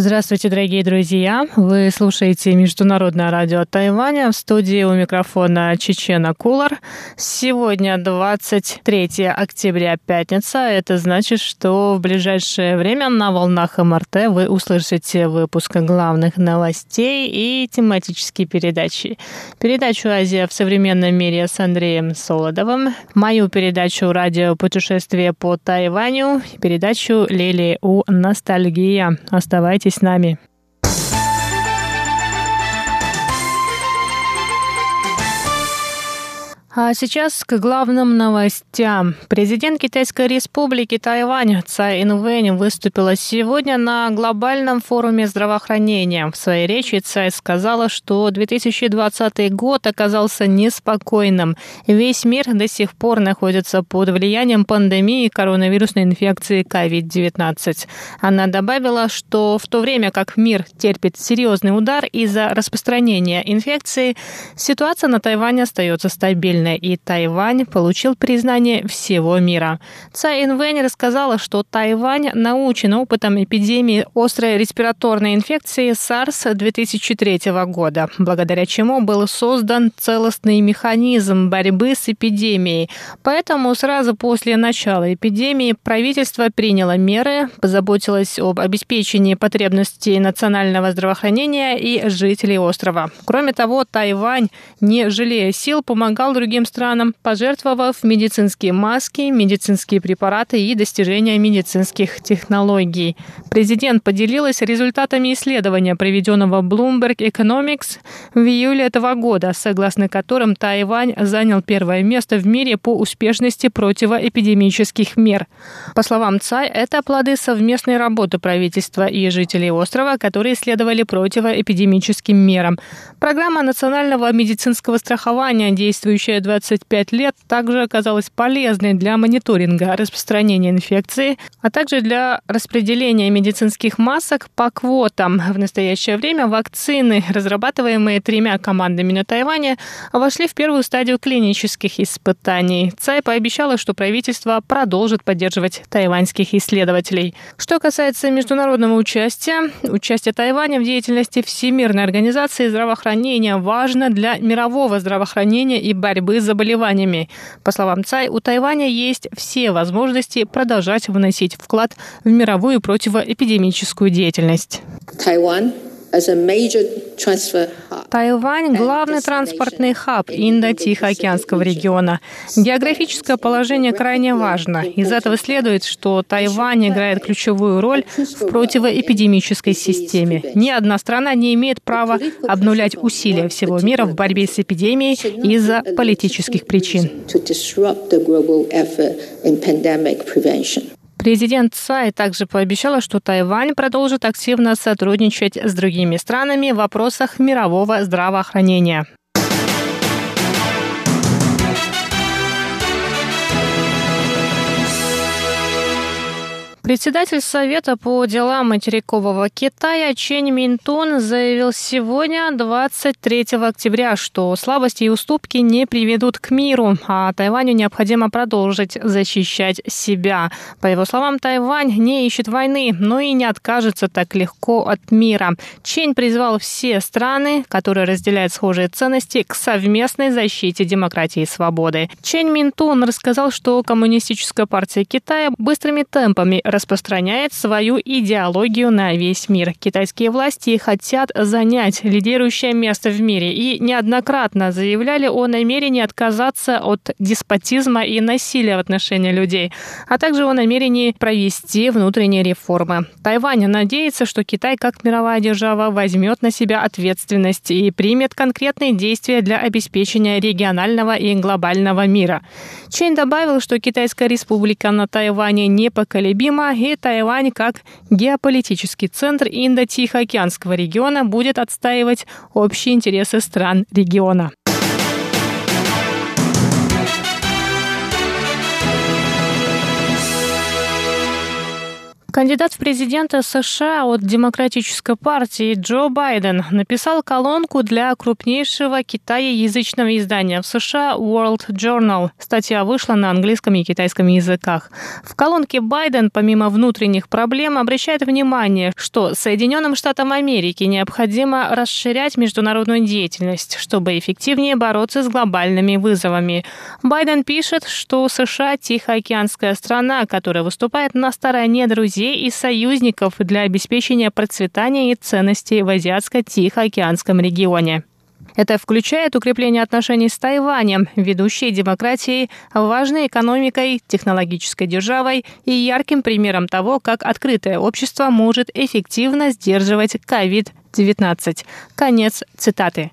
Здравствуйте, дорогие друзья! Вы слушаете Международное радио Тайваня. В студии у микрофона Чечена Кулар. Сегодня 23 октября, пятница. Это значит, что в ближайшее время на волнах МРТ вы услышите выпуск главных новостей и тематические передачи. Передачу «Азия в современном мире» с Андреем Солодовым, мою передачу «Радио путешествие по Тайваню», передачу «Лили у ностальгия». Оставайтесь Оставайтесь с нами. А сейчас к главным новостям. Президент Китайской республики Тайвань Цай Инвэнь выступила сегодня на глобальном форуме здравоохранения. В своей речи Цай сказала, что 2020 год оказался неспокойным. Весь мир до сих пор находится под влиянием пандемии коронавирусной инфекции COVID-19. Она добавила, что в то время как мир терпит серьезный удар из-за распространения инфекции, ситуация на Тайване остается стабильной и Тайвань получил признание всего мира. Цай Инвэнь рассказала, что Тайвань научен опытом эпидемии острой респираторной инфекции SARS 2003 года, благодаря чему был создан целостный механизм борьбы с эпидемией. Поэтому сразу после начала эпидемии правительство приняло меры, позаботилось об обеспечении потребностей национального здравоохранения и жителей острова. Кроме того, Тайвань, не жалея сил, помогал другим другим странам, пожертвовав медицинские маски, медицинские препараты и достижения медицинских технологий. Президент поделилась результатами исследования, проведенного Bloomberg Economics в июле этого года, согласно которым Тайвань занял первое место в мире по успешности противоэпидемических мер. По словам Цай, это плоды совместной работы правительства и жителей острова, которые следовали противоэпидемическим мерам. Программа национального медицинского страхования, действующая 25 лет также оказалась полезной для мониторинга распространения инфекции, а также для распределения медицинских масок по квотам. В настоящее время вакцины, разрабатываемые тремя командами на Тайване, вошли в первую стадию клинических испытаний. Цай пообещала, что правительство продолжит поддерживать тайваньских исследователей. Что касается международного участия, участие Тайваня в деятельности Всемирной организации здравоохранения важно для мирового здравоохранения и борьбы с заболеваниями. По словам Цай, у Тайваня есть все возможности продолжать вносить вклад в мировую противоэпидемическую деятельность. Тайвань Тайвань – главный транспортный хаб Индо-Тихоокеанского региона. Географическое положение крайне важно. Из этого следует, что Тайвань играет ключевую роль в противоэпидемической системе. Ни одна страна не имеет права обнулять усилия всего мира в борьбе с эпидемией из-за политических причин. Президент Цай также пообещала, что Тайвань продолжит активно сотрудничать с другими странами в вопросах мирового здравоохранения. Председатель Совета по делам материкового Китая Чен Минтун заявил сегодня, 23 октября, что слабости и уступки не приведут к миру, а Тайваню необходимо продолжить защищать себя. По его словам, Тайвань не ищет войны, но и не откажется так легко от мира. Чен призвал все страны, которые разделяют схожие ценности, к совместной защите демократии и свободы. Чен Минтун рассказал, что Коммунистическая партия Китая быстрыми темпами распространяет свою идеологию на весь мир. Китайские власти хотят занять лидирующее место в мире и неоднократно заявляли о намерении отказаться от деспотизма и насилия в отношении людей, а также о намерении провести внутренние реформы. Тайвань надеется, что Китай как мировая держава возьмет на себя ответственность и примет конкретные действия для обеспечения регионального и глобального мира. Чейн добавил, что Китайская республика на Тайване непоколебима и Тайвань как геополитический центр Индо-Тихоокеанского региона будет отстаивать общие интересы стран региона. Кандидат в президенты США от Демократической партии Джо Байден написал колонку для крупнейшего китаеязычного издания в США World Journal. Статья вышла на английском и китайском языках. В колонке Байден, помимо внутренних проблем, обращает внимание, что Соединенным Штатам Америки необходимо расширять международную деятельность, чтобы эффективнее бороться с глобальными вызовами. Байден пишет, что США – тихоокеанская страна, которая выступает на стороне друзей друзей и союзников для обеспечения процветания и ценностей в Азиатско-Тихоокеанском регионе. Это включает укрепление отношений с Тайванем, ведущей демократией, важной экономикой, технологической державой и ярким примером того, как открытое общество может эффективно сдерживать COVID-19. COVID-19. Конец цитаты.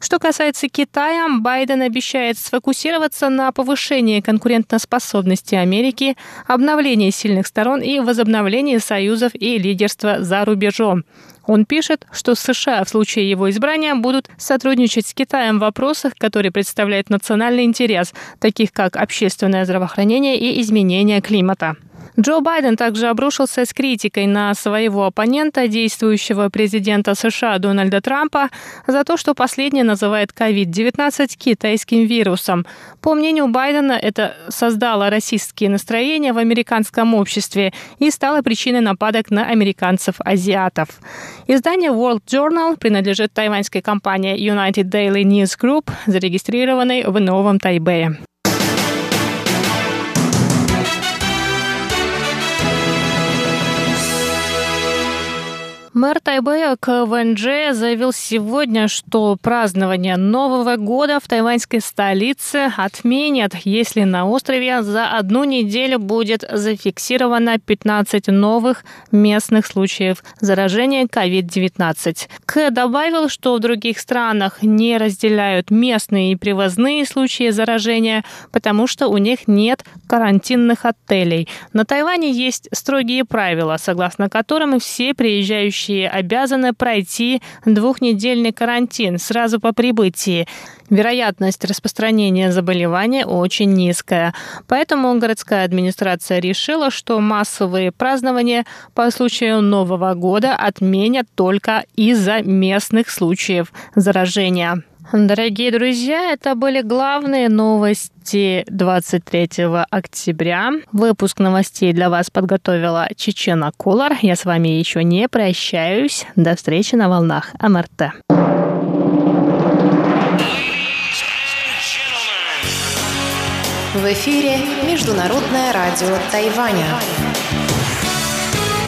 Что касается Китая, Байден обещает сфокусироваться на повышении конкурентоспособности Америки, обновлении сильных сторон и возобновлении союзов и лидерства за рубежом. Он пишет, что США в случае его избрания будут сотрудничать с Китаем в вопросах, которые представляют национальный интерес, таких как общественное здравоохранение и изменение климата. Джо Байден также обрушился с критикой на своего оппонента, действующего президента США Дональда Трампа, за то, что последний называет COVID-19 китайским вирусом. По мнению Байдена, это создало расистские настроения в американском обществе и стало причиной нападок на американцев-азиатов. Издание World Journal принадлежит тайваньской компании United Daily News Group, зарегистрированной в Новом Тайбэе. Мэр Тайбэя КВНЖ заявил сегодня, что празднование Нового года в тайваньской столице отменят, если на острове за одну неделю будет зафиксировано 15 новых местных случаев заражения COVID-19. К добавил, что в других странах не разделяют местные и привозные случаи заражения, потому что у них нет карантинных отелей. На Тайване есть строгие правила, согласно которым все приезжающие желающие обязаны пройти двухнедельный карантин сразу по прибытии. Вероятность распространения заболевания очень низкая. Поэтому городская администрация решила, что массовые празднования по случаю Нового года отменят только из-за местных случаев заражения. Дорогие друзья, это были главные новости 23 октября. Выпуск новостей для вас подготовила Чечена Кулар. Я с вами еще не прощаюсь. До встречи на волнах МРТ. В эфире Международное радио Тайваня.